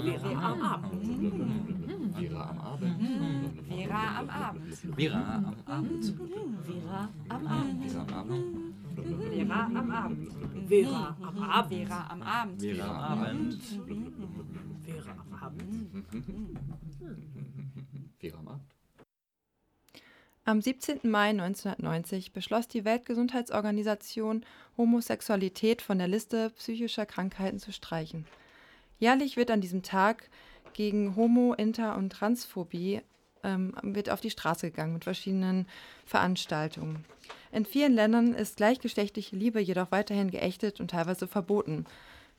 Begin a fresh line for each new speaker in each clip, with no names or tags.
Vera am Abend.
Vera am Abend.
Vera am Abend.
Vera am Abend.
Vera am Abend.
Vera am Abend.
Vera am Abend. Vera am Abend. Vera am Abend.
Vera am Abend.
Vera am Abend.
Vera am Abend.
Am 17. Mai 1990 beschloss die Weltgesundheitsorganisation, Homosexualität von der Liste psychischer Krankheiten zu streichen. Jährlich wird an diesem Tag gegen Homo-, Inter- und Transphobie ähm, wird auf die Straße gegangen mit verschiedenen Veranstaltungen. In vielen Ländern ist gleichgeschlechtliche Liebe jedoch weiterhin geächtet und teilweise verboten.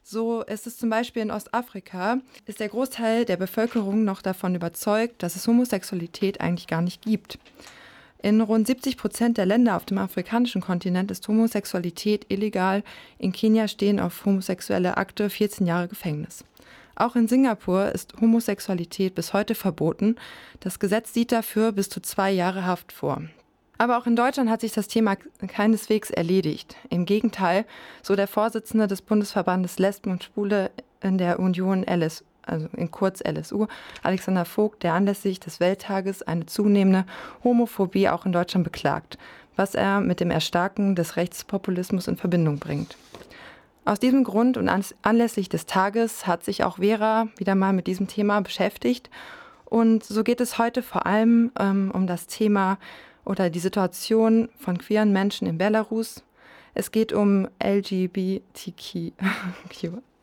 So ist es zum Beispiel in Ostafrika, ist der Großteil der Bevölkerung noch davon überzeugt, dass es Homosexualität eigentlich gar nicht gibt. In rund 70 Prozent der Länder auf dem afrikanischen Kontinent ist Homosexualität illegal. In Kenia stehen auf homosexuelle Akte 14 Jahre Gefängnis. Auch in Singapur ist Homosexualität bis heute verboten. Das Gesetz sieht dafür bis zu zwei Jahre Haft vor. Aber auch in Deutschland hat sich das Thema keineswegs erledigt. Im Gegenteil, so der Vorsitzende des Bundesverbandes Lesben und Schwule in der Union LS, also in kurz LSU, Alexander Vogt, der anlässlich des Welttages eine zunehmende Homophobie auch in Deutschland beklagt, was er mit dem Erstarken des Rechtspopulismus in Verbindung bringt. Aus diesem Grund und anlässlich des Tages hat sich auch Vera wieder mal mit diesem Thema beschäftigt. Und so geht es heute vor allem ähm, um das Thema oder die Situation von queeren Menschen in Belarus. Es geht um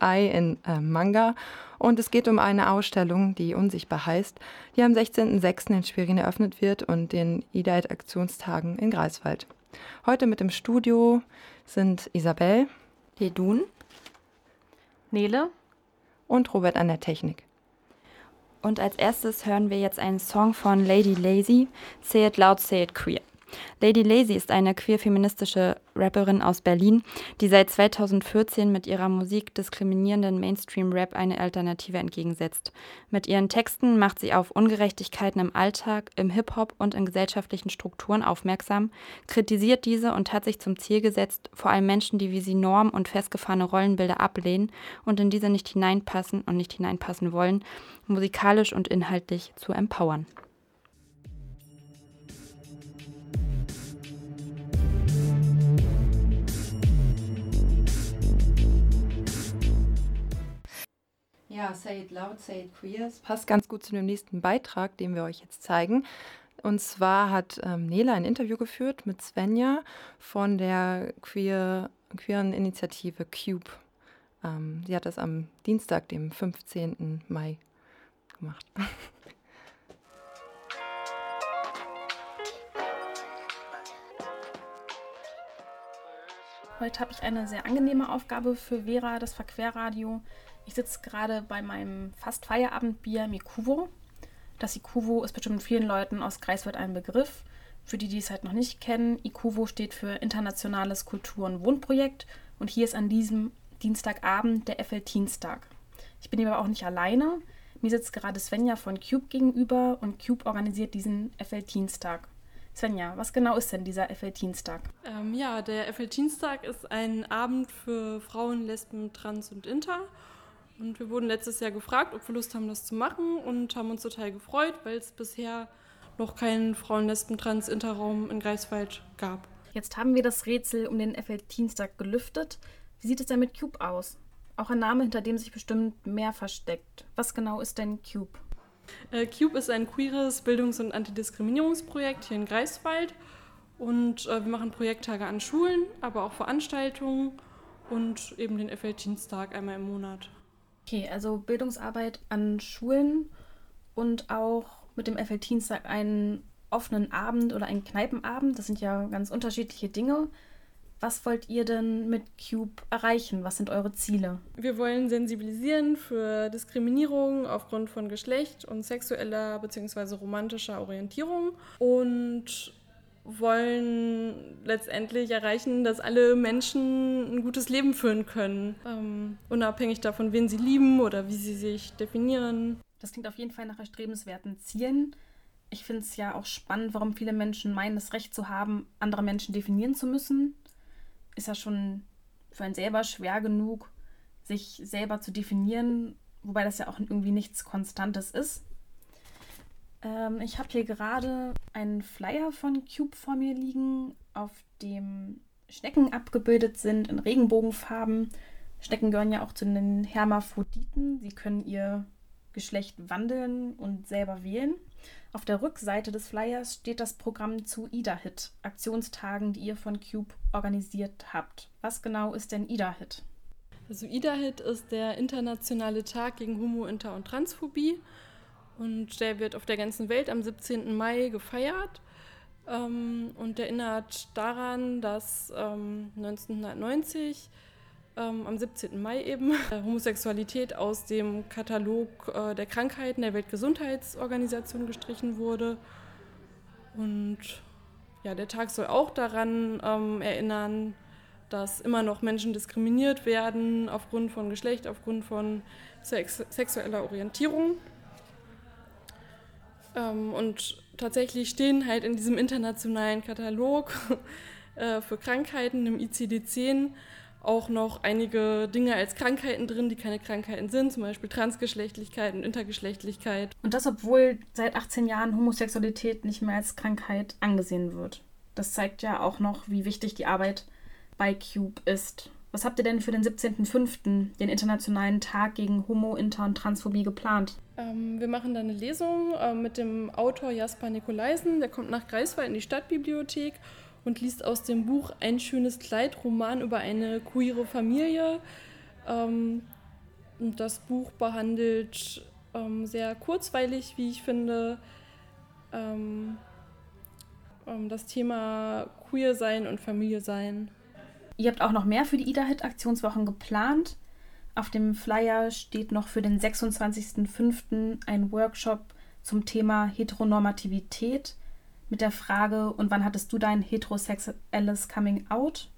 LGBTQI in äh, Manga und es geht um eine Ausstellung, die unsichtbar heißt, die am 16.06. in Schwerin eröffnet wird und den IDAID-Aktionstagen in Greifswald. Heute mit im Studio sind Isabel,
Hedun, Nele
und Robert an der Technik.
Und als erstes hören wir jetzt einen Song von Lady Lazy, Say It Loud, Say It Queer. Lady Lazy ist eine queer-feministische Rapperin aus Berlin, die seit 2014 mit ihrer Musik diskriminierenden Mainstream-Rap eine Alternative entgegensetzt. Mit ihren Texten macht sie auf Ungerechtigkeiten im Alltag, im Hip-Hop und in gesellschaftlichen Strukturen aufmerksam, kritisiert diese und hat sich zum Ziel gesetzt, vor allem Menschen, die wie sie Norm und festgefahrene Rollenbilder ablehnen und in diese nicht hineinpassen und nicht hineinpassen wollen, musikalisch und inhaltlich zu empowern.
Ja, Say It Loud, Say It Queer. Das passt ganz gut zu dem nächsten Beitrag, den wir euch jetzt zeigen. Und zwar hat ähm, Nela ein Interview geführt mit Svenja von der queer, queeren Initiative Cube. Ähm, sie hat das am Dienstag, dem 15. Mai gemacht.
Heute habe ich eine sehr angenehme Aufgabe für Vera, das Verquerradio. Ich sitze gerade bei meinem fast Feierabendbier Mikuvo. Das Ikuvo ist bestimmt vielen Leuten aus Greifswald ein Begriff. Für die, die es halt noch nicht kennen, Ikuvo steht für Internationales Kultur- und Wohnprojekt und hier ist an diesem Dienstagabend der FL Dienstag. Ich bin aber auch nicht alleine. Mir sitzt gerade Svenja von Cube gegenüber und Cube organisiert diesen FL Dienstag. Svenja, was genau ist denn dieser FL Dienstag?
Ähm, ja, der FL Dienstag ist ein Abend für Frauen, Lesben, Trans und Inter und wir wurden letztes Jahr gefragt, ob wir Lust haben, das zu machen und haben uns total gefreut, weil es bisher noch keinen Frauen, Lesben, Trans, Interraum in Greifswald gab.
Jetzt haben wir das Rätsel um den FL Dienstag gelüftet. Wie sieht es denn mit Cube aus? Auch ein Name, hinter dem sich bestimmt mehr versteckt. Was genau ist denn Cube?
Äh, Cube ist ein queeres Bildungs- und Antidiskriminierungsprojekt hier in Greifswald. Und äh, wir machen Projekttage an Schulen, aber auch Veranstaltungen und eben den FL Dienstag einmal im Monat.
Okay, also Bildungsarbeit an Schulen und auch mit dem FL Dienstag einen offenen Abend oder einen Kneipenabend. Das sind ja ganz unterschiedliche Dinge. Was wollt ihr denn mit Cube erreichen? Was sind eure Ziele?
Wir wollen sensibilisieren für Diskriminierung aufgrund von Geschlecht und sexueller bzw. romantischer Orientierung und wollen letztendlich erreichen, dass alle Menschen ein gutes Leben führen können, ähm, unabhängig davon, wen sie lieben oder wie sie sich definieren.
Das klingt auf jeden Fall nach erstrebenswerten Zielen. Ich finde es ja auch spannend, warum viele Menschen meinen, das Recht zu haben, andere Menschen definieren zu müssen. Ist ja schon für einen selber schwer genug,
sich selber zu definieren, wobei das ja auch irgendwie nichts Konstantes ist. Ähm, ich habe hier gerade einen Flyer von Cube vor mir liegen, auf dem Schnecken abgebildet sind in Regenbogenfarben. Schnecken gehören ja auch zu den Hermaphroditen. Sie können ihr Geschlecht wandeln und selber wählen. Auf der Rückseite des Flyers steht das Programm zu IDA-Hit, Aktionstagen, die ihr von Cube organisiert habt. Was genau ist denn IDA-Hit?
Also IDA-Hit ist der internationale Tag gegen Homo-, Inter- und Transphobie und der wird auf der ganzen Welt am 17. Mai gefeiert ähm, und erinnert daran, dass ähm, 1990 ähm, am 17. Mai eben äh, Homosexualität aus dem Katalog äh, der Krankheiten der Weltgesundheitsorganisation gestrichen wurde. Und ja, der Tag soll auch daran ähm, erinnern, dass immer noch Menschen diskriminiert werden aufgrund von Geschlecht, aufgrund von sex sexueller Orientierung. Ähm, und tatsächlich stehen halt in diesem internationalen Katalog äh, für Krankheiten im ICD-10 auch noch einige Dinge als Krankheiten drin, die keine Krankheiten sind, zum Beispiel Transgeschlechtlichkeit und Intergeschlechtlichkeit.
Und das, obwohl seit 18 Jahren Homosexualität nicht mehr als Krankheit angesehen wird. Das zeigt ja auch noch, wie wichtig die Arbeit bei Cube ist. Was habt ihr denn für den 17.05., den Internationalen Tag gegen Homo-, Inter- und Transphobie geplant?
Ähm, wir machen da eine Lesung äh, mit dem Autor Jasper Nikolaisen. Der kommt nach Greifswald in die Stadtbibliothek und liest aus dem Buch Ein schönes Kleid, Roman über eine queere Familie. Ähm, das Buch behandelt ähm, sehr kurzweilig, wie ich finde, ähm, ähm, das Thema Queer sein und Familie sein.
Ihr habt auch noch mehr für die Ida-Hit-Aktionswochen geplant. Auf dem Flyer steht noch für den 26.05. ein Workshop zum Thema Heteronormativität mit der Frage, und wann hattest du dein heterosexuelles Coming Out?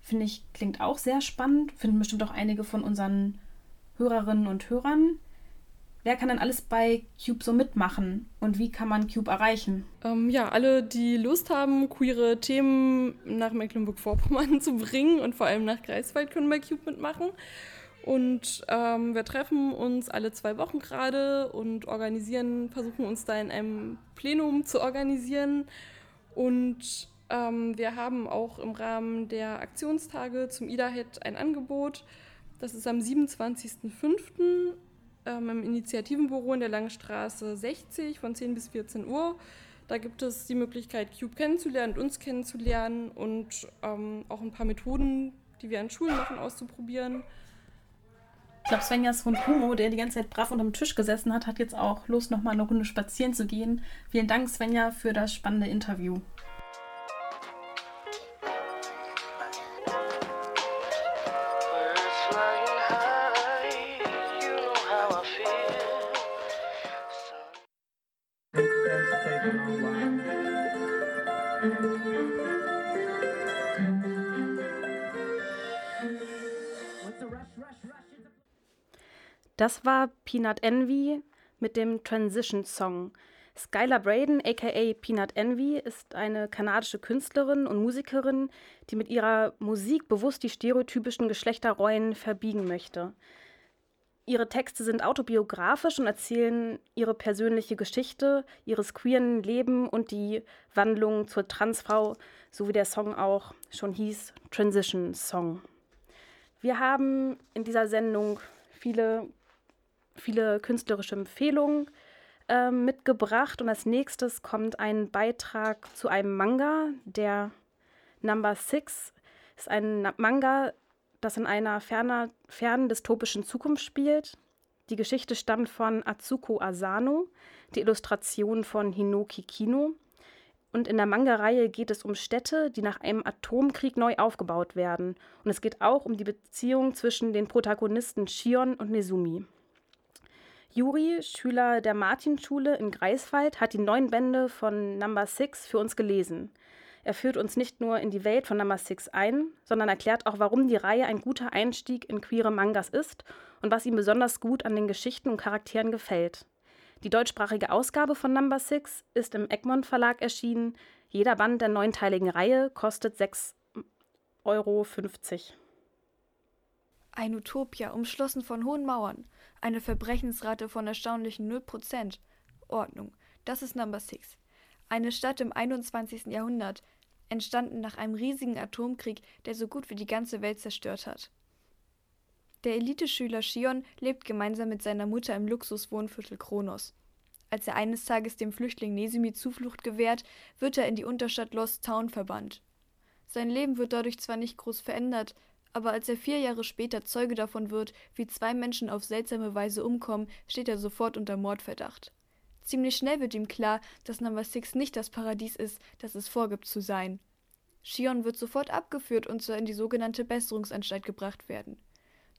Finde ich, klingt auch sehr spannend. Finden bestimmt auch einige von unseren Hörerinnen und Hörern. Wer kann denn alles bei Cube so mitmachen und wie kann man Cube erreichen?
Ähm, ja, alle, die Lust haben, queere Themen nach Mecklenburg-Vorpommern zu bringen und vor allem nach Greifswald können bei Cube mitmachen. Und ähm, wir treffen uns alle zwei Wochen gerade und organisieren, versuchen uns da in einem Plenum zu organisieren. Und ähm, wir haben auch im Rahmen der Aktionstage zum IDA-Head ein Angebot. Das ist am 27.05 ähm, im Initiativenbüro in der Langstraße 60 von 10 bis 14 Uhr. Da gibt es die Möglichkeit, Cube kennenzulernen uns kennenzulernen und ähm, auch ein paar Methoden, die wir an Schulen machen, auszuprobieren.
Ich glaube, Svenjas Hund Humo, der die ganze Zeit brav unterm Tisch gesessen hat, hat jetzt auch Lust, nochmal eine Runde spazieren zu gehen. Vielen Dank, Svenja, für das spannende Interview.
Das war Peanut Envy mit dem Transition Song. Skylar Braden, aka Peanut Envy, ist eine kanadische Künstlerin und Musikerin, die mit ihrer Musik bewusst die stereotypischen Geschlechterrollen verbiegen möchte. Ihre Texte sind autobiografisch und erzählen ihre persönliche Geschichte, ihres queeren Leben und die Wandlung zur Transfrau, so wie der Song auch schon hieß, Transition Song. Wir haben in dieser Sendung viele viele künstlerische Empfehlungen äh, mitgebracht. Und als nächstes kommt ein Beitrag zu einem Manga, der Number Six ist ein Manga, das in einer ferner, fernen dystopischen Zukunft spielt. Die Geschichte stammt von Atsuko Asano, die Illustration von Hinoki Kino. Und in der Manga-Reihe geht es um Städte, die nach einem Atomkrieg neu aufgebaut werden. Und es geht auch um die Beziehung zwischen den Protagonisten Shion und Nezumi. Juri, Schüler der Martinschule in Greifswald, hat die neun Bände von Number Six für uns gelesen. Er führt uns nicht nur in die Welt von Number Six ein, sondern erklärt auch, warum die Reihe ein guter Einstieg in queere Mangas ist und was ihm besonders gut an den Geschichten und Charakteren gefällt. Die deutschsprachige Ausgabe von Number Six ist im Egmont Verlag erschienen. Jeder Band der neunteiligen Reihe kostet 6,50 Euro.
Ein Utopia, umschlossen von hohen Mauern. Eine Verbrechensrate von erstaunlichen 0%. Ordnung. Das ist Number 6. Eine Stadt im 21. Jahrhundert, entstanden nach einem riesigen Atomkrieg, der so gut wie die ganze Welt zerstört hat. Der Eliteschüler Shion lebt gemeinsam mit seiner Mutter im Luxuswohnviertel Kronos. Als er eines Tages dem Flüchtling Nesimi Zuflucht gewährt, wird er in die Unterstadt Lost Town verbannt. Sein Leben wird dadurch zwar nicht groß verändert, aber als er vier Jahre später Zeuge davon wird, wie zwei Menschen auf seltsame Weise umkommen, steht er sofort unter Mordverdacht. Ziemlich schnell wird ihm klar, dass Number Six nicht das Paradies ist, das es vorgibt zu sein. Shion wird sofort abgeführt und soll in die sogenannte Besserungsanstalt gebracht werden.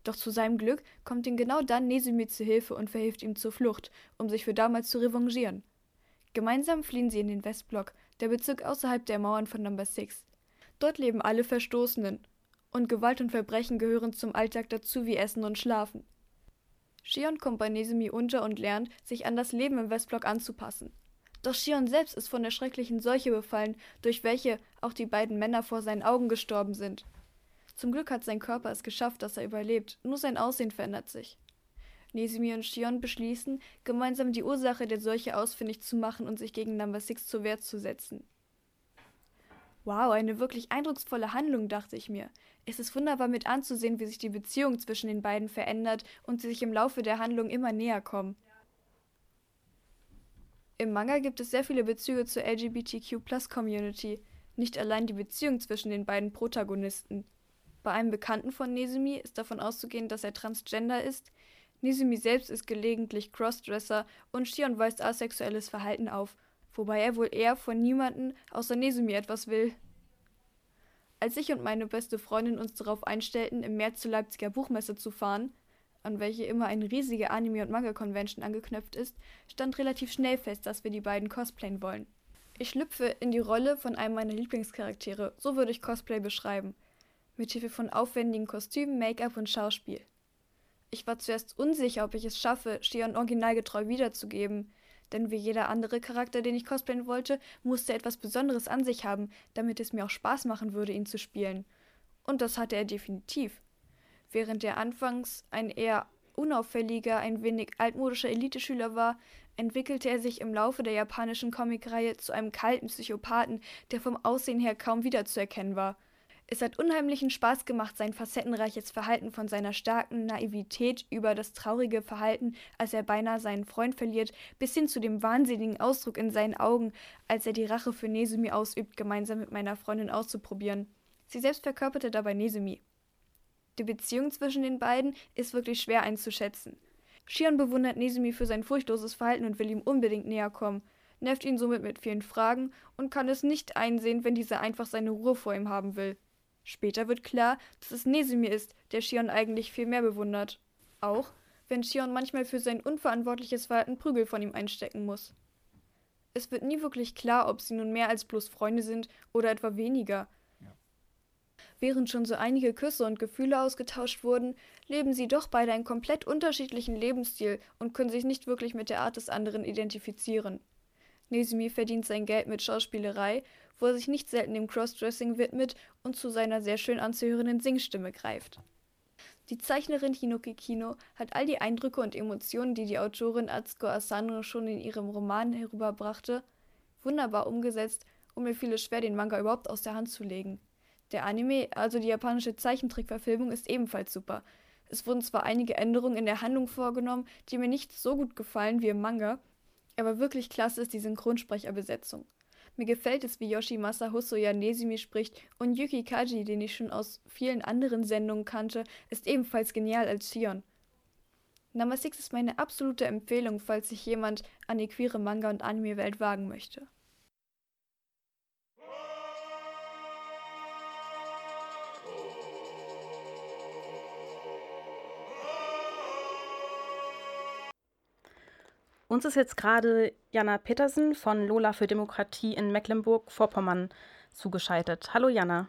Doch zu seinem Glück kommt ihm genau dann Nesumi zu Hilfe und verhilft ihm zur Flucht, um sich für damals zu revanchieren. Gemeinsam fliehen sie in den Westblock, der Bezirk außerhalb der Mauern von Number Six. Dort leben alle Verstoßenen, und Gewalt und Verbrechen gehören zum Alltag dazu wie Essen und Schlafen. Shion kommt bei Nesumi unter und lernt, sich an das Leben im Westblock anzupassen. Doch Shion selbst ist von der schrecklichen Seuche befallen, durch welche auch die beiden Männer vor seinen Augen gestorben sind. Zum Glück hat sein Körper es geschafft, dass er überlebt, nur sein Aussehen verändert sich. Nesumi und Shion beschließen, gemeinsam die Ursache der Seuche ausfindig zu machen und sich gegen Number Six zur Wehr zu setzen. Wow, eine wirklich eindrucksvolle Handlung, dachte ich mir. Es ist wunderbar mit anzusehen, wie sich die Beziehung zwischen den beiden verändert und sie sich im Laufe der Handlung immer näher kommen. Im Manga gibt es sehr viele Bezüge zur LGBTQ-Plus-Community, nicht allein die Beziehung zwischen den beiden Protagonisten. Bei einem Bekannten von Nezumi ist davon auszugehen, dass er transgender ist. Nezumi selbst ist gelegentlich Crossdresser und Shion weist asexuelles Verhalten auf, wobei er wohl eher von niemanden außer Nezumi etwas will. Als ich und meine beste Freundin uns darauf einstellten, im März zur Leipziger Buchmesse zu fahren, an welche immer eine riesige Anime- und Manga-Convention angeknüpft ist, stand relativ schnell fest, dass wir die beiden cosplayen wollen. Ich schlüpfe in die Rolle von einem meiner Lieblingscharaktere, so würde ich Cosplay beschreiben, mit Hilfe von aufwendigen Kostümen, Make-up und Schauspiel. Ich war zuerst unsicher, ob ich es schaffe, Shion originalgetreu wiederzugeben, denn wie jeder andere Charakter, den ich cosplayen wollte, musste er etwas Besonderes an sich haben, damit es mir auch Spaß machen würde, ihn zu spielen. Und das hatte er definitiv. Während er anfangs ein eher unauffälliger, ein wenig altmodischer Eliteschüler war, entwickelte er sich im Laufe der japanischen Comicreihe zu einem kalten Psychopathen, der vom Aussehen her kaum wiederzuerkennen war – es hat unheimlichen Spaß gemacht, sein facettenreiches Verhalten von seiner starken Naivität über das traurige Verhalten, als er beinahe seinen Freund verliert, bis hin zu dem wahnsinnigen Ausdruck in seinen Augen, als er die Rache für Nesumi ausübt, gemeinsam mit meiner Freundin auszuprobieren. Sie selbst verkörperte dabei Nesumi. Die Beziehung zwischen den beiden ist wirklich schwer einzuschätzen. Shion bewundert Nesumi für sein furchtloses Verhalten und will ihm unbedingt näher kommen, nervt ihn somit mit vielen Fragen und kann es nicht einsehen, wenn dieser einfach seine Ruhe vor ihm haben will. Später wird klar, dass es Nesimi ist, der Shion eigentlich viel mehr bewundert. Auch wenn Shion manchmal für sein unverantwortliches Verhalten Prügel von ihm einstecken muss. Es wird nie wirklich klar, ob sie nun mehr als bloß Freunde sind oder etwa weniger. Ja. Während schon so einige Küsse und Gefühle ausgetauscht wurden, leben sie doch beide einen komplett unterschiedlichen Lebensstil und können sich nicht wirklich mit der Art des anderen identifizieren. Nesimi verdient sein Geld mit Schauspielerei wo er sich nicht selten dem Crossdressing widmet und zu seiner sehr schön anzuhörenden Singstimme greift. Die Zeichnerin Hinoki Kino hat all die Eindrücke und Emotionen, die die Autorin Atsuko Asano schon in ihrem Roman herüberbrachte, wunderbar umgesetzt und mir fiel es schwer, den Manga überhaupt aus der Hand zu legen. Der Anime, also die japanische Zeichentrickverfilmung, ist ebenfalls super. Es wurden zwar einige Änderungen in der Handlung vorgenommen, die mir nicht so gut gefallen wie im Manga, aber wirklich klasse ist die Synchronsprecherbesetzung. Mir gefällt es, wie Yoshimasa Hosoya Nesimi spricht und Yuki Kaji, den ich schon aus vielen anderen Sendungen kannte, ist ebenfalls genial als Shion. Number 6 ist meine absolute Empfehlung, falls sich jemand an die queere Manga- und Anime-Welt wagen möchte.
Uns ist jetzt gerade Jana Petersen von Lola für Demokratie in Mecklenburg-Vorpommern zugeschaltet. Hallo Jana.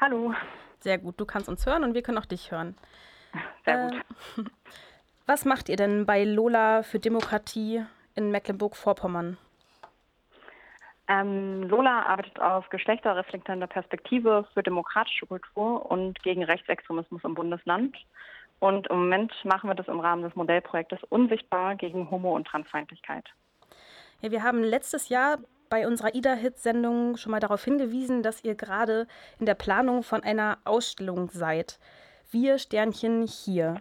Hallo.
Sehr gut, du kannst uns hören und wir können auch dich hören.
Sehr gut.
Äh, was macht ihr denn bei Lola für Demokratie in Mecklenburg-Vorpommern?
Ähm, Lola arbeitet auf geschlechterreflektierender Perspektive für demokratische Kultur und gegen Rechtsextremismus im Bundesland. Und im Moment machen wir das im Rahmen des Modellprojektes Unsichtbar gegen Homo- und Transfeindlichkeit.
Ja, wir haben letztes Jahr bei unserer Ida-Hit-Sendung schon mal darauf hingewiesen, dass ihr gerade in der Planung von einer Ausstellung seid. Wir Sternchen hier.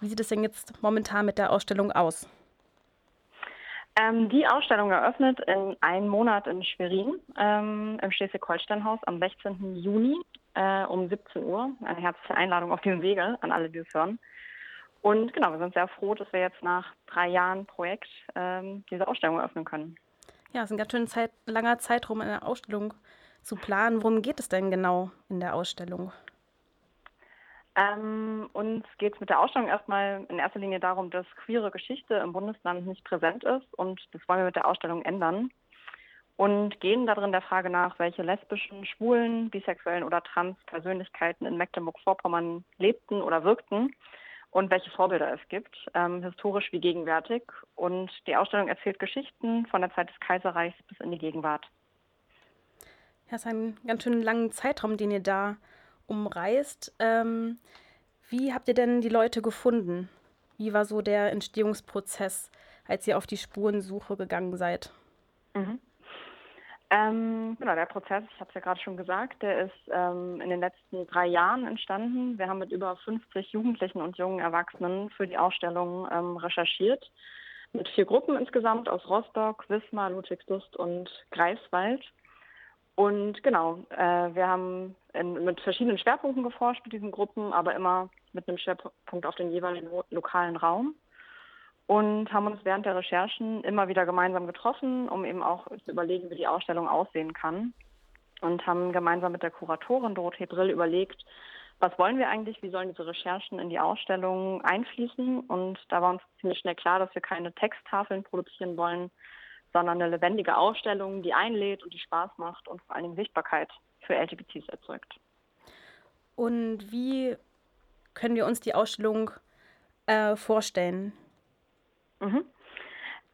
Wie sieht es denn jetzt momentan mit der Ausstellung aus?
Ähm, die Ausstellung eröffnet in einem Monat in Schwerin ähm, im Schleswig-Holstein-Haus am 16. Juni äh, um 17 Uhr. Eine herzliche Einladung auf diesem Wege an alle, die es hören. Und genau, wir sind sehr froh, dass wir jetzt nach drei Jahren Projekt ähm, diese Ausstellung eröffnen können.
Ja, es ist ein ganz schön Zeit, langer Zeitraum, eine Ausstellung zu planen. Worum geht es denn genau in der Ausstellung?
Ähm, uns geht es mit der Ausstellung erstmal in erster Linie darum, dass queere Geschichte im Bundesland nicht präsent ist und das wollen wir mit der Ausstellung ändern. Und gehen darin der Frage nach, welche lesbischen, schwulen, bisexuellen oder trans Persönlichkeiten in Mecklenburg-Vorpommern lebten oder wirkten und welche Vorbilder es gibt, ähm, historisch wie gegenwärtig. Und die Ausstellung erzählt Geschichten von der Zeit des Kaiserreichs bis in die Gegenwart.
Ja, es ist ein ganz schön langen Zeitraum, den ihr da umreist. Ähm, wie habt ihr denn die Leute gefunden? Wie war so der Entstehungsprozess, als ihr auf die Spurensuche gegangen seid?
Mhm. Ähm, genau, der Prozess, ich habe es ja gerade schon gesagt, der ist ähm, in den letzten drei Jahren entstanden. Wir haben mit über 50 Jugendlichen und jungen Erwachsenen für die Ausstellung ähm, recherchiert. Mit vier Gruppen insgesamt aus Rostock, Wismar, Ludwigslust und Greifswald. Und genau, äh, wir haben in, mit verschiedenen Schwerpunkten geforscht mit diesen Gruppen, aber immer mit einem Schwerpunkt auf den jeweiligen lokalen Raum und haben uns während der Recherchen immer wieder gemeinsam getroffen, um eben auch zu überlegen, wie die Ausstellung aussehen kann. Und haben gemeinsam mit der Kuratorin Dorothee Brill überlegt, was wollen wir eigentlich, wie sollen diese Recherchen in die Ausstellung einfließen. Und da war uns ziemlich schnell klar, dass wir keine Texttafeln produzieren wollen, sondern eine lebendige Ausstellung, die einlädt und die Spaß macht und vor allen Dingen Sichtbarkeit für LGBTs erzeugt.
Und wie können wir uns die Ausstellung äh, vorstellen?
Mhm.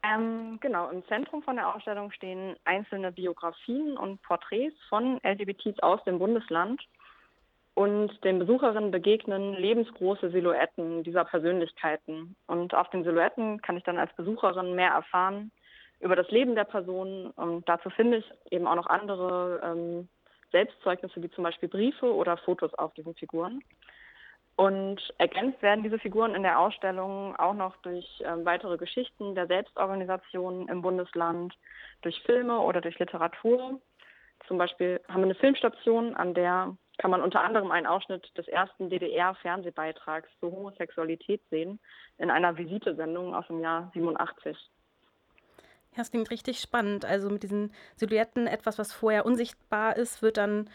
Ähm, genau, im Zentrum von der Ausstellung stehen einzelne Biografien und Porträts von LGBTs aus dem Bundesland. Und den Besucherinnen begegnen lebensgroße Silhouetten dieser Persönlichkeiten. Und auf den Silhouetten kann ich dann als Besucherin mehr erfahren über das Leben der Person. Und dazu finde ich eben auch noch andere ähm, Selbstzeugnisse, wie zum Beispiel Briefe oder Fotos auf diesen Figuren. Und ergänzt werden diese Figuren in der Ausstellung auch noch durch ähm, weitere Geschichten der Selbstorganisation im Bundesland, durch Filme oder durch Literatur. Zum Beispiel haben wir eine Filmstation, an der kann man unter anderem einen Ausschnitt des ersten DDR-Fernsehbeitrags zur Homosexualität sehen, in einer Visitesendung aus dem Jahr 87.
Ja, das klingt richtig spannend. Also mit diesen Silhouetten, etwas, was vorher unsichtbar ist, wird dann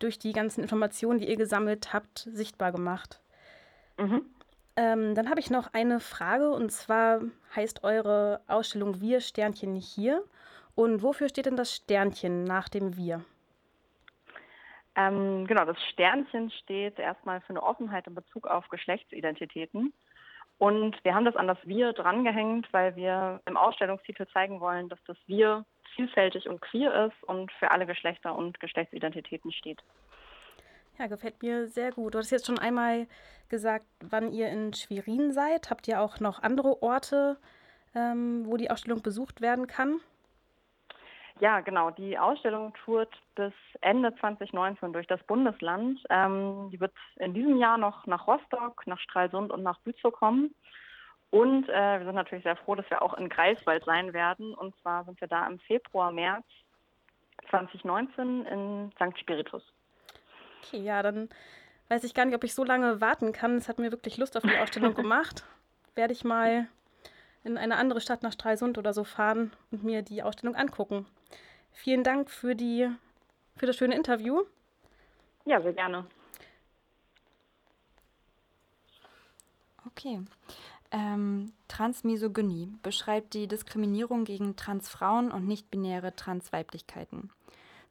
durch die ganzen Informationen, die ihr gesammelt habt, sichtbar gemacht. Mhm. Ähm, dann habe ich noch eine Frage und zwar heißt eure Ausstellung Wir Sternchen hier. Und wofür steht denn das Sternchen nach dem Wir?
Ähm, genau, das Sternchen steht erstmal für eine Offenheit in Bezug auf Geschlechtsidentitäten. Und wir haben das an das Wir drangehängt, weil wir im Ausstellungstitel zeigen wollen, dass das Wir vielfältig und queer ist und für alle Geschlechter und Geschlechtsidentitäten steht.
Ja, gefällt mir sehr gut. Du hast jetzt schon einmal gesagt, wann ihr in Schwerin seid. Habt ihr auch noch andere Orte, ähm, wo die Ausstellung besucht werden kann?
Ja, genau. Die Ausstellung tourt bis Ende 2019 durch das Bundesland. Ähm, die wird in diesem Jahr noch nach Rostock, nach Stralsund und nach Bützow kommen. Und äh, wir sind natürlich sehr froh, dass wir auch in Greifswald sein werden. Und zwar sind wir da im Februar, März 2019 in St. Spiritus.
Okay, ja, dann weiß ich gar nicht, ob ich so lange warten kann. Es hat mir wirklich Lust auf die Ausstellung gemacht. Werde ich mal in eine andere Stadt nach Stralsund oder so fahren und mir die Ausstellung angucken. Vielen Dank für, die, für das schöne Interview.
Ja, sehr gerne.
Okay. Ähm, Transmisogynie beschreibt die Diskriminierung gegen Transfrauen und nicht-binäre Transweiblichkeiten.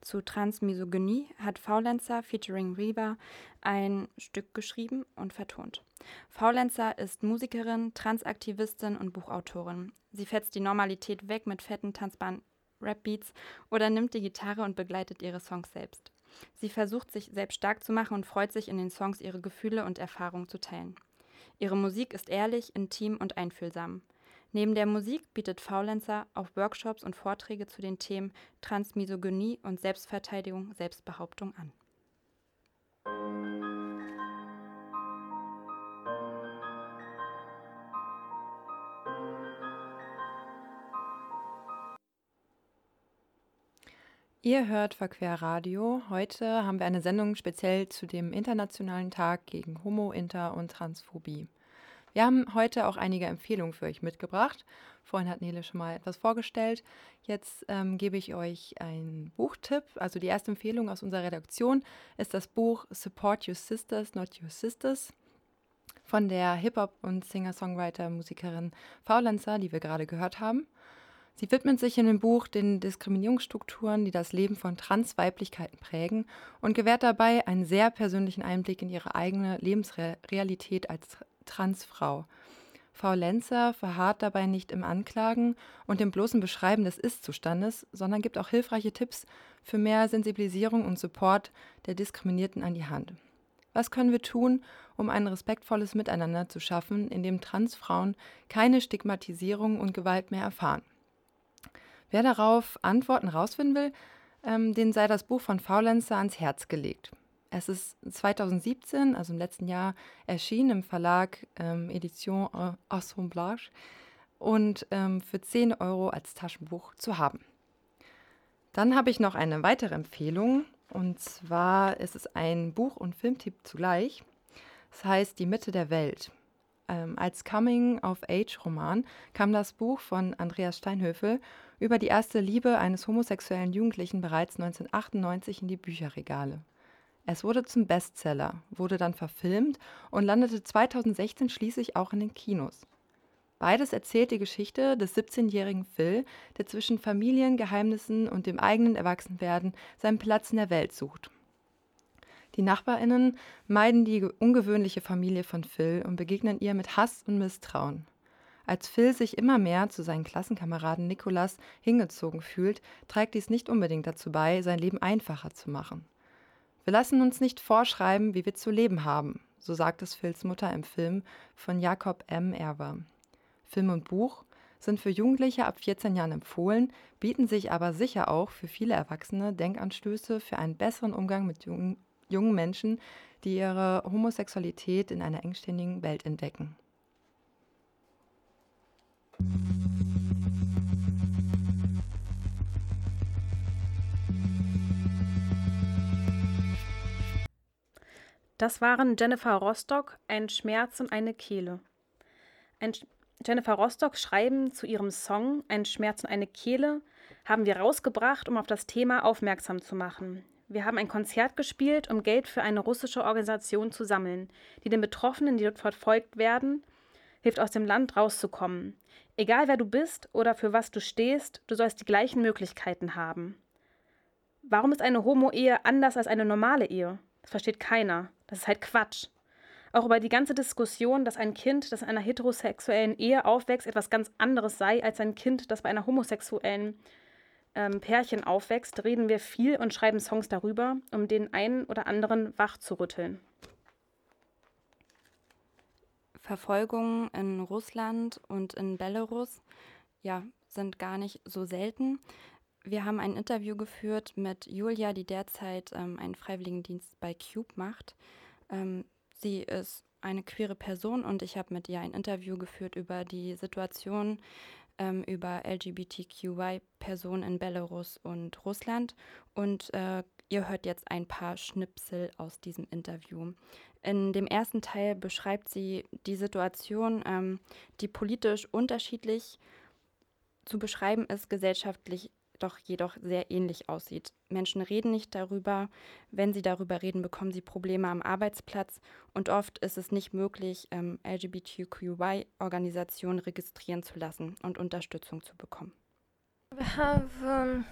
Zu Transmisogynie hat Faulenzer featuring Reba ein Stück geschrieben und vertont. Faulenzer ist Musikerin, Transaktivistin und Buchautorin. Sie fetzt die Normalität weg mit fetten Tanzbahn Rap-Beats oder nimmt die Gitarre und begleitet ihre Songs selbst. Sie versucht, sich selbst stark zu machen und freut sich in den Songs, ihre Gefühle und Erfahrungen zu teilen. Ihre Musik ist ehrlich, intim und einfühlsam. Neben der Musik bietet Faulenzer auch Workshops und Vorträge zu den Themen Transmisogynie und Selbstverteidigung, Selbstbehauptung an.
Ihr hört Verquer Radio. Heute haben wir eine Sendung speziell zu dem Internationalen Tag gegen Homo, Inter und Transphobie. Wir haben heute auch einige Empfehlungen für euch mitgebracht. Vorhin hat Nele schon mal etwas vorgestellt. Jetzt ähm, gebe ich euch einen Buchtipp. Also die erste Empfehlung aus unserer Redaktion ist das Buch Support Your Sisters, Not Your Sisters von der Hip-Hop- und Singer-Songwriter-Musikerin Faulenzer, die wir gerade gehört haben. Sie widmet sich in dem Buch den Diskriminierungsstrukturen, die das Leben von Transweiblichkeiten prägen und gewährt dabei einen sehr persönlichen Einblick in ihre eigene Lebensrealität als Transfrau. Frau Lenzer verharrt dabei nicht im Anklagen und dem bloßen Beschreiben des Ist-Zustandes, sondern gibt auch hilfreiche Tipps für mehr Sensibilisierung und Support der Diskriminierten an die Hand. Was können wir tun, um ein respektvolles Miteinander zu schaffen, in dem Transfrauen keine Stigmatisierung und Gewalt mehr erfahren? Wer darauf Antworten rausfinden will, ähm, den sei das Buch von Faulenzer ans Herz gelegt. Es ist 2017, also im letzten Jahr, erschienen im Verlag ähm, Edition Assemblage und ähm, für 10 Euro als Taschenbuch zu haben. Dann habe ich noch eine weitere Empfehlung und zwar ist es ein Buch- und Filmtipp zugleich. Es heißt Die Mitte der Welt. Ähm, als Coming-of-Age-Roman kam das Buch von Andreas Steinhöfel über die erste Liebe eines homosexuellen Jugendlichen bereits 1998 in die Bücherregale. Es wurde zum Bestseller, wurde dann verfilmt und landete 2016 schließlich auch in den Kinos. Beides erzählt die Geschichte des 17-jährigen Phil, der zwischen Familiengeheimnissen und dem eigenen Erwachsenwerden seinen Platz in der Welt sucht. Die Nachbarinnen meiden die ungewöhnliche Familie von Phil und begegnen ihr mit Hass und Misstrauen. Als Phil sich immer mehr zu seinen Klassenkameraden Nicholas hingezogen fühlt, trägt dies nicht unbedingt dazu bei, sein Leben einfacher zu machen. Wir lassen uns nicht vorschreiben, wie wir zu leben haben, so sagt es Phils Mutter im Film von Jakob M. Erwer. Film und Buch sind für Jugendliche ab 14 Jahren empfohlen, bieten sich aber sicher auch für viele Erwachsene Denkanstöße für einen besseren Umgang mit jungen, jungen Menschen, die ihre Homosexualität in einer engständigen Welt entdecken.
Das waren Jennifer Rostock, ein Schmerz und eine Kehle. Ein Jennifer Rostock schreiben zu ihrem Song Ein Schmerz und eine Kehle haben wir rausgebracht, um auf das Thema aufmerksam zu machen. Wir haben ein Konzert gespielt, um Geld für eine russische Organisation zu sammeln, die den Betroffenen, die dort verfolgt werden, hilft aus dem Land rauszukommen. Egal wer du bist oder für was du stehst, du sollst die gleichen Möglichkeiten haben. Warum ist eine Homo-Ehe anders als eine normale Ehe? Das versteht keiner. Das ist halt Quatsch. Auch über die ganze Diskussion, dass ein Kind, das in einer heterosexuellen Ehe aufwächst, etwas ganz anderes sei als ein Kind, das bei einer homosexuellen ähm, Pärchen aufwächst, reden wir viel und schreiben Songs darüber, um den einen oder anderen wach zu rütteln.
Verfolgungen in Russland und in Belarus ja, sind gar nicht so selten. Wir haben ein Interview geführt mit Julia, die derzeit ähm, einen Freiwilligendienst bei Cube macht. Ähm, sie ist eine queere Person und ich habe mit ihr ein Interview geführt über die Situation ähm, über LGBTQI-Personen in Belarus und Russland. Und äh, ihr hört jetzt ein paar Schnipsel aus diesem Interview. In dem ersten Teil beschreibt sie die Situation, ähm, die politisch unterschiedlich zu beschreiben ist, gesellschaftlich doch jedoch sehr ähnlich aussieht. Menschen reden nicht darüber. Wenn sie darüber reden, bekommen sie Probleme am Arbeitsplatz. Und oft ist es nicht möglich, ähm, LGBTQI-Organisationen registrieren zu lassen und Unterstützung zu bekommen.
We have um,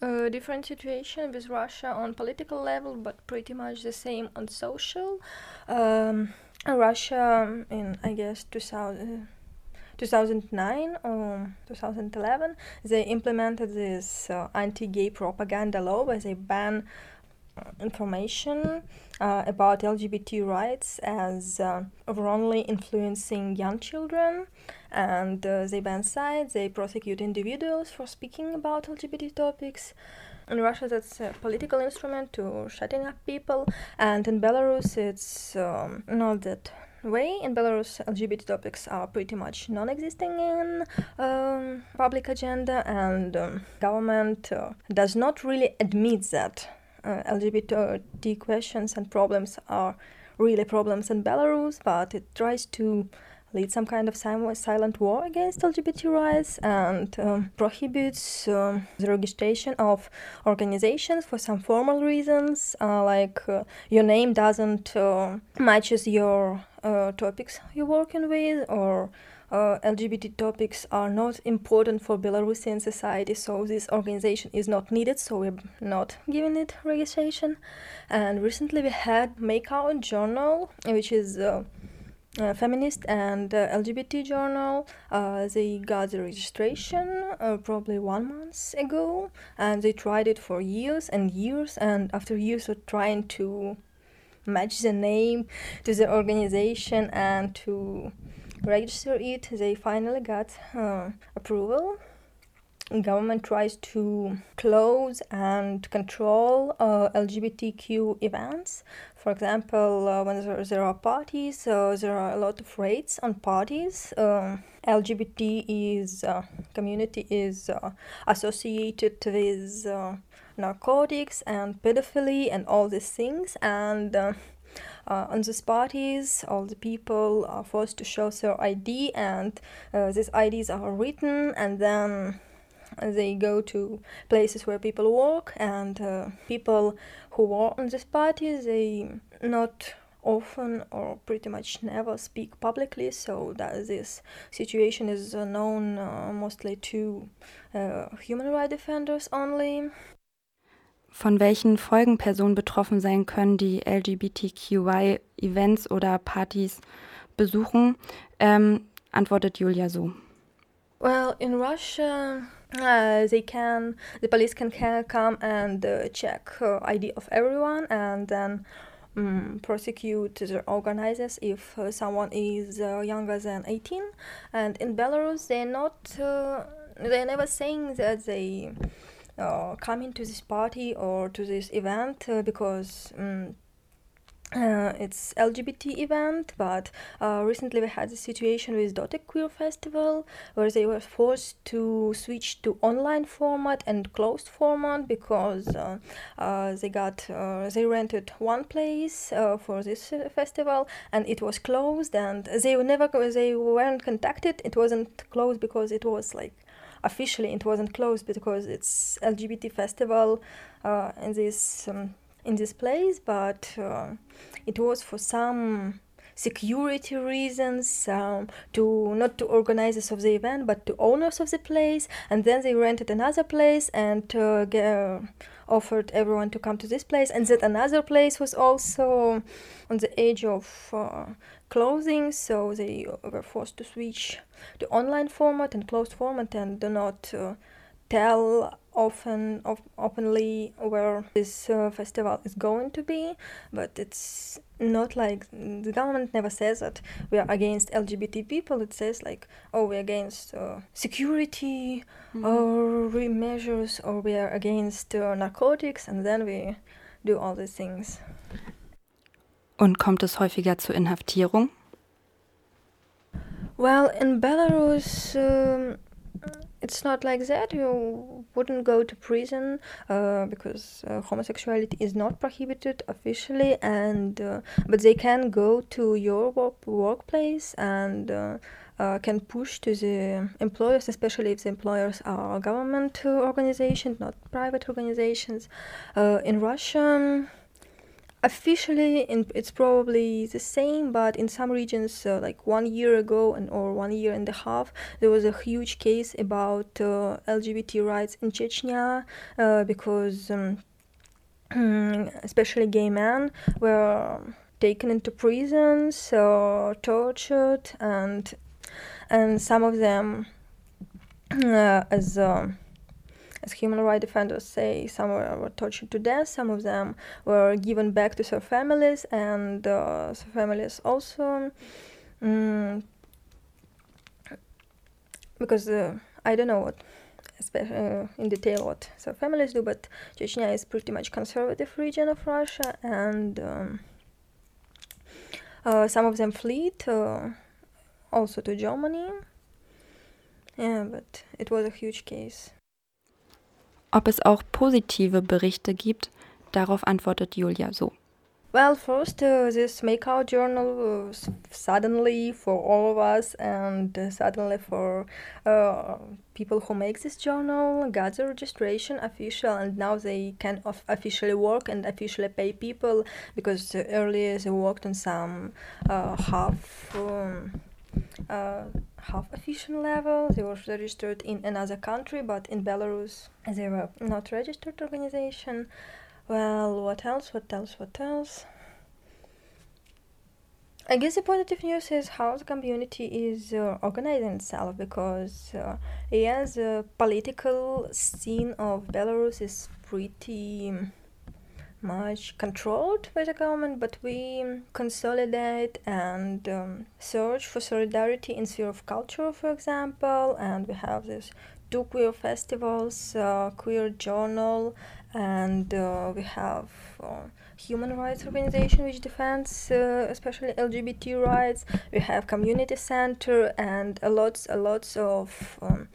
a different situation with Russia on political level, but pretty much the same on social. Um, Russia in, I guess, 2000. 2009 or 2011, they implemented this uh, anti-gay propaganda law where they ban uh, information uh, about LGBT rights as uh, wrongly influencing young children, and uh, they ban sites. They prosecute individuals for speaking about LGBT topics. In Russia, that's a political instrument to shutting up people, and in Belarus, it's um, not that way. In Belarus, LGBT topics are pretty much non-existing in um, public agenda, and um, government uh, does not really admit that uh, LGBT questions and problems are really problems in Belarus, but it tries to lead some kind of silent war against LGBT rights and um, prohibits um, the registration of organizations for some formal reasons, uh, like uh, your name doesn't uh, matches your uh, topics you're working with, or uh, LGBT topics are not important for Belarusian society, so this organization is not needed, so we're not giving it registration. And recently we had Make Our Journal, which is uh, uh, feminist and uh, LGBT journal. Uh, they got the registration uh, probably one month ago, and they tried it for years and years. And after years of trying to match the name to the organization and to register it, they finally got uh, approval government tries to close and control uh, LGBTQ events. For example, uh, when there, there, are parties, uh, there are a lot of raids on parties. Um, LGBT is uh, community is uh, associated with uh, narcotics and pedophilia and all these things and. Uh, on these parties, all the people are forced to show their ID, and uh, these IDs are written, and then they go to places where people walk, and uh, people who work on this party, they not often or pretty much never speak publicly, so that this situation is uh, known uh, mostly to uh, human rights defenders only.
Von welchen Folgen Personen betroffen sein können, die LGBTQI-Events oder Partys besuchen, ähm, antwortet Julia so.
Well, in Russia, uh, they can, the police can, can come and uh, check uh, ID of everyone and then um, prosecute the organizers if uh, someone is uh, younger than 18. And in Belarus, they're not, uh, they're never saying that they come into this party or to this event because um, uh, it's LGBT event, but uh, recently we had a situation with Dotek Queer Festival where they were forced to switch to online format and closed format because uh, uh they got uh, they rented one place uh, for this festival and it was closed and they were never they weren't contacted. It wasn't closed because it was like officially it wasn't closed because it's LGBT festival and this. Um, in this place, but uh, it was for some security reasons um, to not to organizers of the event but to owners of the place. And then they rented another place and uh, get, offered everyone to come to this place. And that another place was also on the edge of uh, closing so they were forced to switch to online format and closed format and do not uh, tell often of, openly where this uh, festival is going to be but it's not like the government never says that we are against lgbt people. It says like oh we're against uh, security mm-hmm. or measures or we are against uh, narcotics and then we do all these things.
Und kommt es häufiger zur inhaftierung?
Well in belarus um, it's not like that. You wouldn't go to prison uh, because uh, homosexuality is not prohibited officially, and uh, but they can go to your work- workplace and. Uh, uh, can push to the employers, especially if the employers are government organizations, not private organizations. Uh, in Russia, officially in, it's probably the same but in some regions uh, like one year ago and or one year and a half there was a huge case about uh, lgbt rights in chechnya uh, because um, especially gay men were taken into prisons uh, tortured and and some of them, uh, as uh, as human rights defenders say, some were, tortured to death, some of them were given back to their families, and uh, their families also. Um, because uh, I don't know what, uh, in detail, what their families do, but Chechnya is pretty much conservative region of Russia, and um, uh, some of them fled uh, also to Germany. Yeah, but it was a huge case.
Ob es auch positive Berichte gibt, darauf antwortet Julia so.
Well, first, uh, this Makeout journal uh, suddenly for all of us and uh, suddenly for uh, people who make this journal got the registration official and now they can of- officially work and officially pay people because earlier they worked on some uh, half. Um, uh, half official level. They were registered in another country, but in Belarus they were not registered organization. Well, what else? What else? What else? I guess the positive news is how the community is uh, organizing itself because, uh, yeah, the political scene of Belarus is pretty much controlled by the government, but we consolidate and um, search for solidarity in sphere of culture, for example, and we have this two queer festivals, uh, queer journal, and uh, we have uh, human rights organization which defends uh, especially LGBT rights. We have community center and a lots, a lots of um,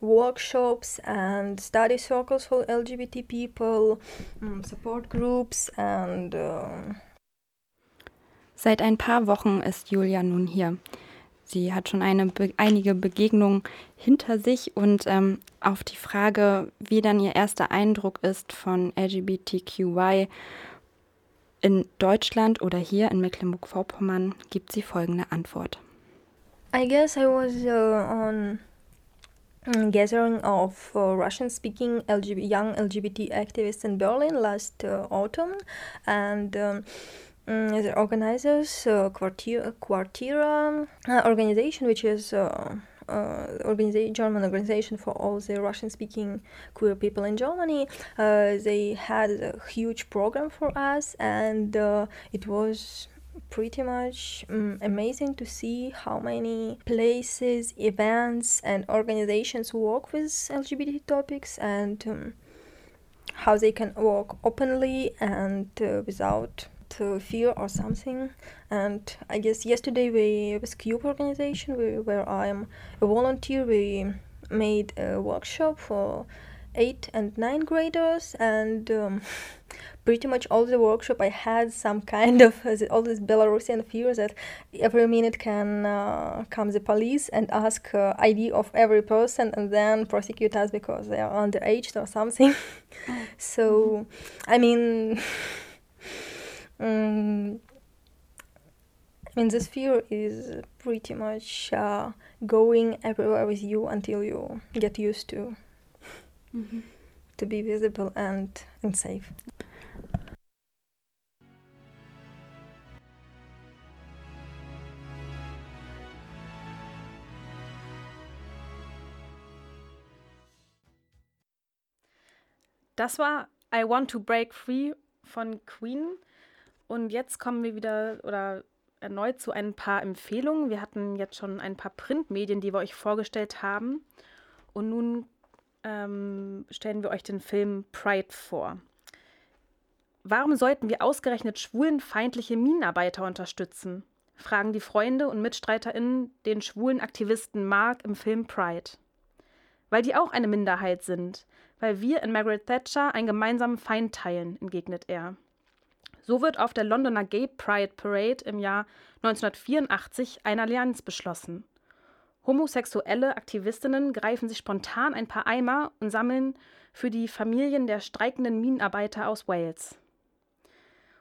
workshops and study circles for LGBT people, um, support groups and. Uh
Seit ein paar Wochen ist Julia nun hier. Sie hat schon eine, be einige Begegnungen hinter sich und ähm, auf die Frage, wie dann ihr erster Eindruck ist von LGBTQI in Deutschland oder hier in Mecklenburg-Vorpommern, gibt sie folgende Antwort.
I guess I was uh, on gathering of uh, Russian-speaking LGBT, young LGBT activists in Berlin last uh, autumn, and um, mm, the organizers, uh, Quartira, uh, organization, which is uh, uh, organization, German organization for all the Russian-speaking queer people in Germany. Uh, they had a huge program for us, and uh, it was pretty much um, amazing to see how many places, events, and organizations work with LGBT topics and um, how they can work openly and uh, without uh, fear or something. And I guess yesterday we with Cube organization, we, where I'm a volunteer, we made a workshop for eight and nine graders and um, pretty much all the workshop i had some kind of all this belarusian fear that every minute can uh, come the police and ask uh, id of every person and then prosecute us because they are underage or something. So i mean um, I mean, this fear is pretty much uh, going everywhere with you until you get used to
Mhm.
to be visible and, and safe.
Das war I Want to Break Free von Queen. Und jetzt kommen wir wieder oder erneut zu ein paar Empfehlungen. Wir hatten jetzt schon ein paar Printmedien, die wir euch vorgestellt haben. Und nun ähm, stellen wir euch den Film Pride vor. Warum sollten wir ausgerechnet schwulenfeindliche Minenarbeiter unterstützen? fragen die Freunde und MitstreiterInnen den schwulen Aktivisten Mark im Film Pride. Weil die auch eine Minderheit sind, weil wir in Margaret Thatcher einen gemeinsamen Feind teilen, entgegnet er. So wird auf der Londoner Gay Pride Parade im Jahr 1984 eine Allianz beschlossen. Homosexuelle Aktivistinnen greifen sich spontan ein paar Eimer und sammeln für die Familien der streikenden Minenarbeiter aus Wales.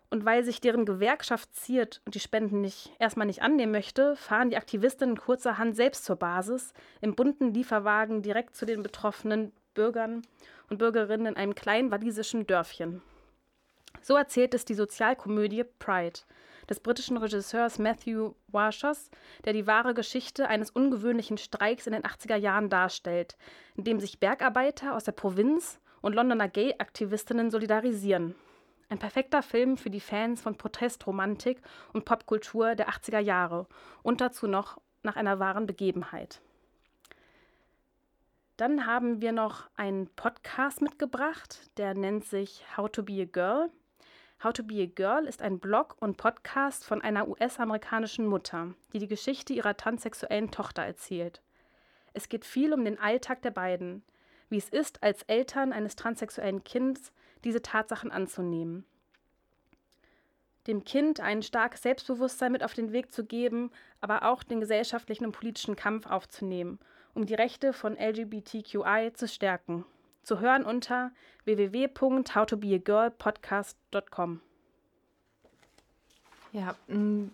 Und weil sich deren Gewerkschaft ziert und die Spenden nicht, erstmal nicht annehmen möchte, fahren die Aktivistinnen kurzerhand selbst zur Basis im bunten Lieferwagen direkt zu den betroffenen Bürgern und Bürgerinnen in einem kleinen walisischen Dörfchen. So erzählt es die Sozialkomödie Pride. Des britischen Regisseurs Matthew Warshos, der die wahre Geschichte eines ungewöhnlichen Streiks in den 80er Jahren darstellt, in dem sich Bergarbeiter aus der Provinz und Londoner Gay-Aktivistinnen solidarisieren. Ein perfekter Film für die Fans von Protestromantik und Popkultur der 80er Jahre und dazu noch nach einer wahren Begebenheit. Dann haben wir noch einen Podcast mitgebracht, der nennt sich How to Be a Girl. How to Be a Girl ist ein Blog und Podcast von einer US-amerikanischen Mutter, die die Geschichte ihrer transsexuellen Tochter erzählt. Es geht viel um den Alltag der beiden, wie es ist, als Eltern eines transsexuellen Kindes diese Tatsachen anzunehmen. Dem Kind ein starkes Selbstbewusstsein mit auf den Weg zu geben, aber auch den gesellschaftlichen und politischen Kampf aufzunehmen, um die Rechte von LGBTQI zu stärken. Zu hören unter www.howtobeagirlpodcast.com.
Ja, mm,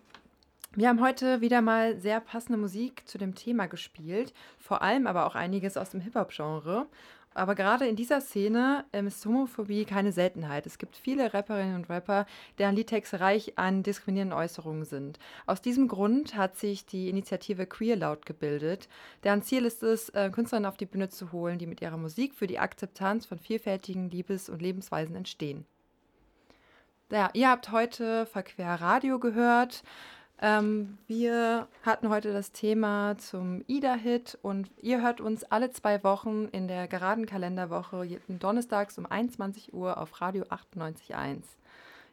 wir haben heute wieder mal sehr passende Musik zu dem Thema gespielt, vor allem aber auch einiges aus dem Hip-Hop-Genre. Aber gerade in dieser Szene ähm, ist Homophobie keine Seltenheit. Es gibt viele Rapperinnen und Rapper, deren Liedtexte reich an diskriminierenden Äußerungen sind. Aus diesem Grund hat sich die Initiative Queer Loud gebildet, deren Ziel ist es, äh, Künstlerinnen auf die Bühne zu holen, die mit ihrer Musik für die Akzeptanz von vielfältigen Liebes- und Lebensweisen entstehen. Ja, ihr habt heute Verquer Radio gehört. Ähm, wir hatten heute das Thema zum IDA-Hit und ihr hört uns alle zwei Wochen in der geraden Kalenderwoche jeden donnerstags um 21 Uhr auf Radio 98.1.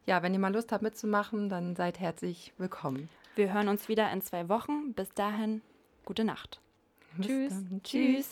Ja, wenn ihr mal Lust habt mitzumachen, dann seid herzlich willkommen.
Wir hören uns wieder in zwei Wochen. Bis dahin, gute Nacht.
Bis
Tschüss.
dann. Tschüss.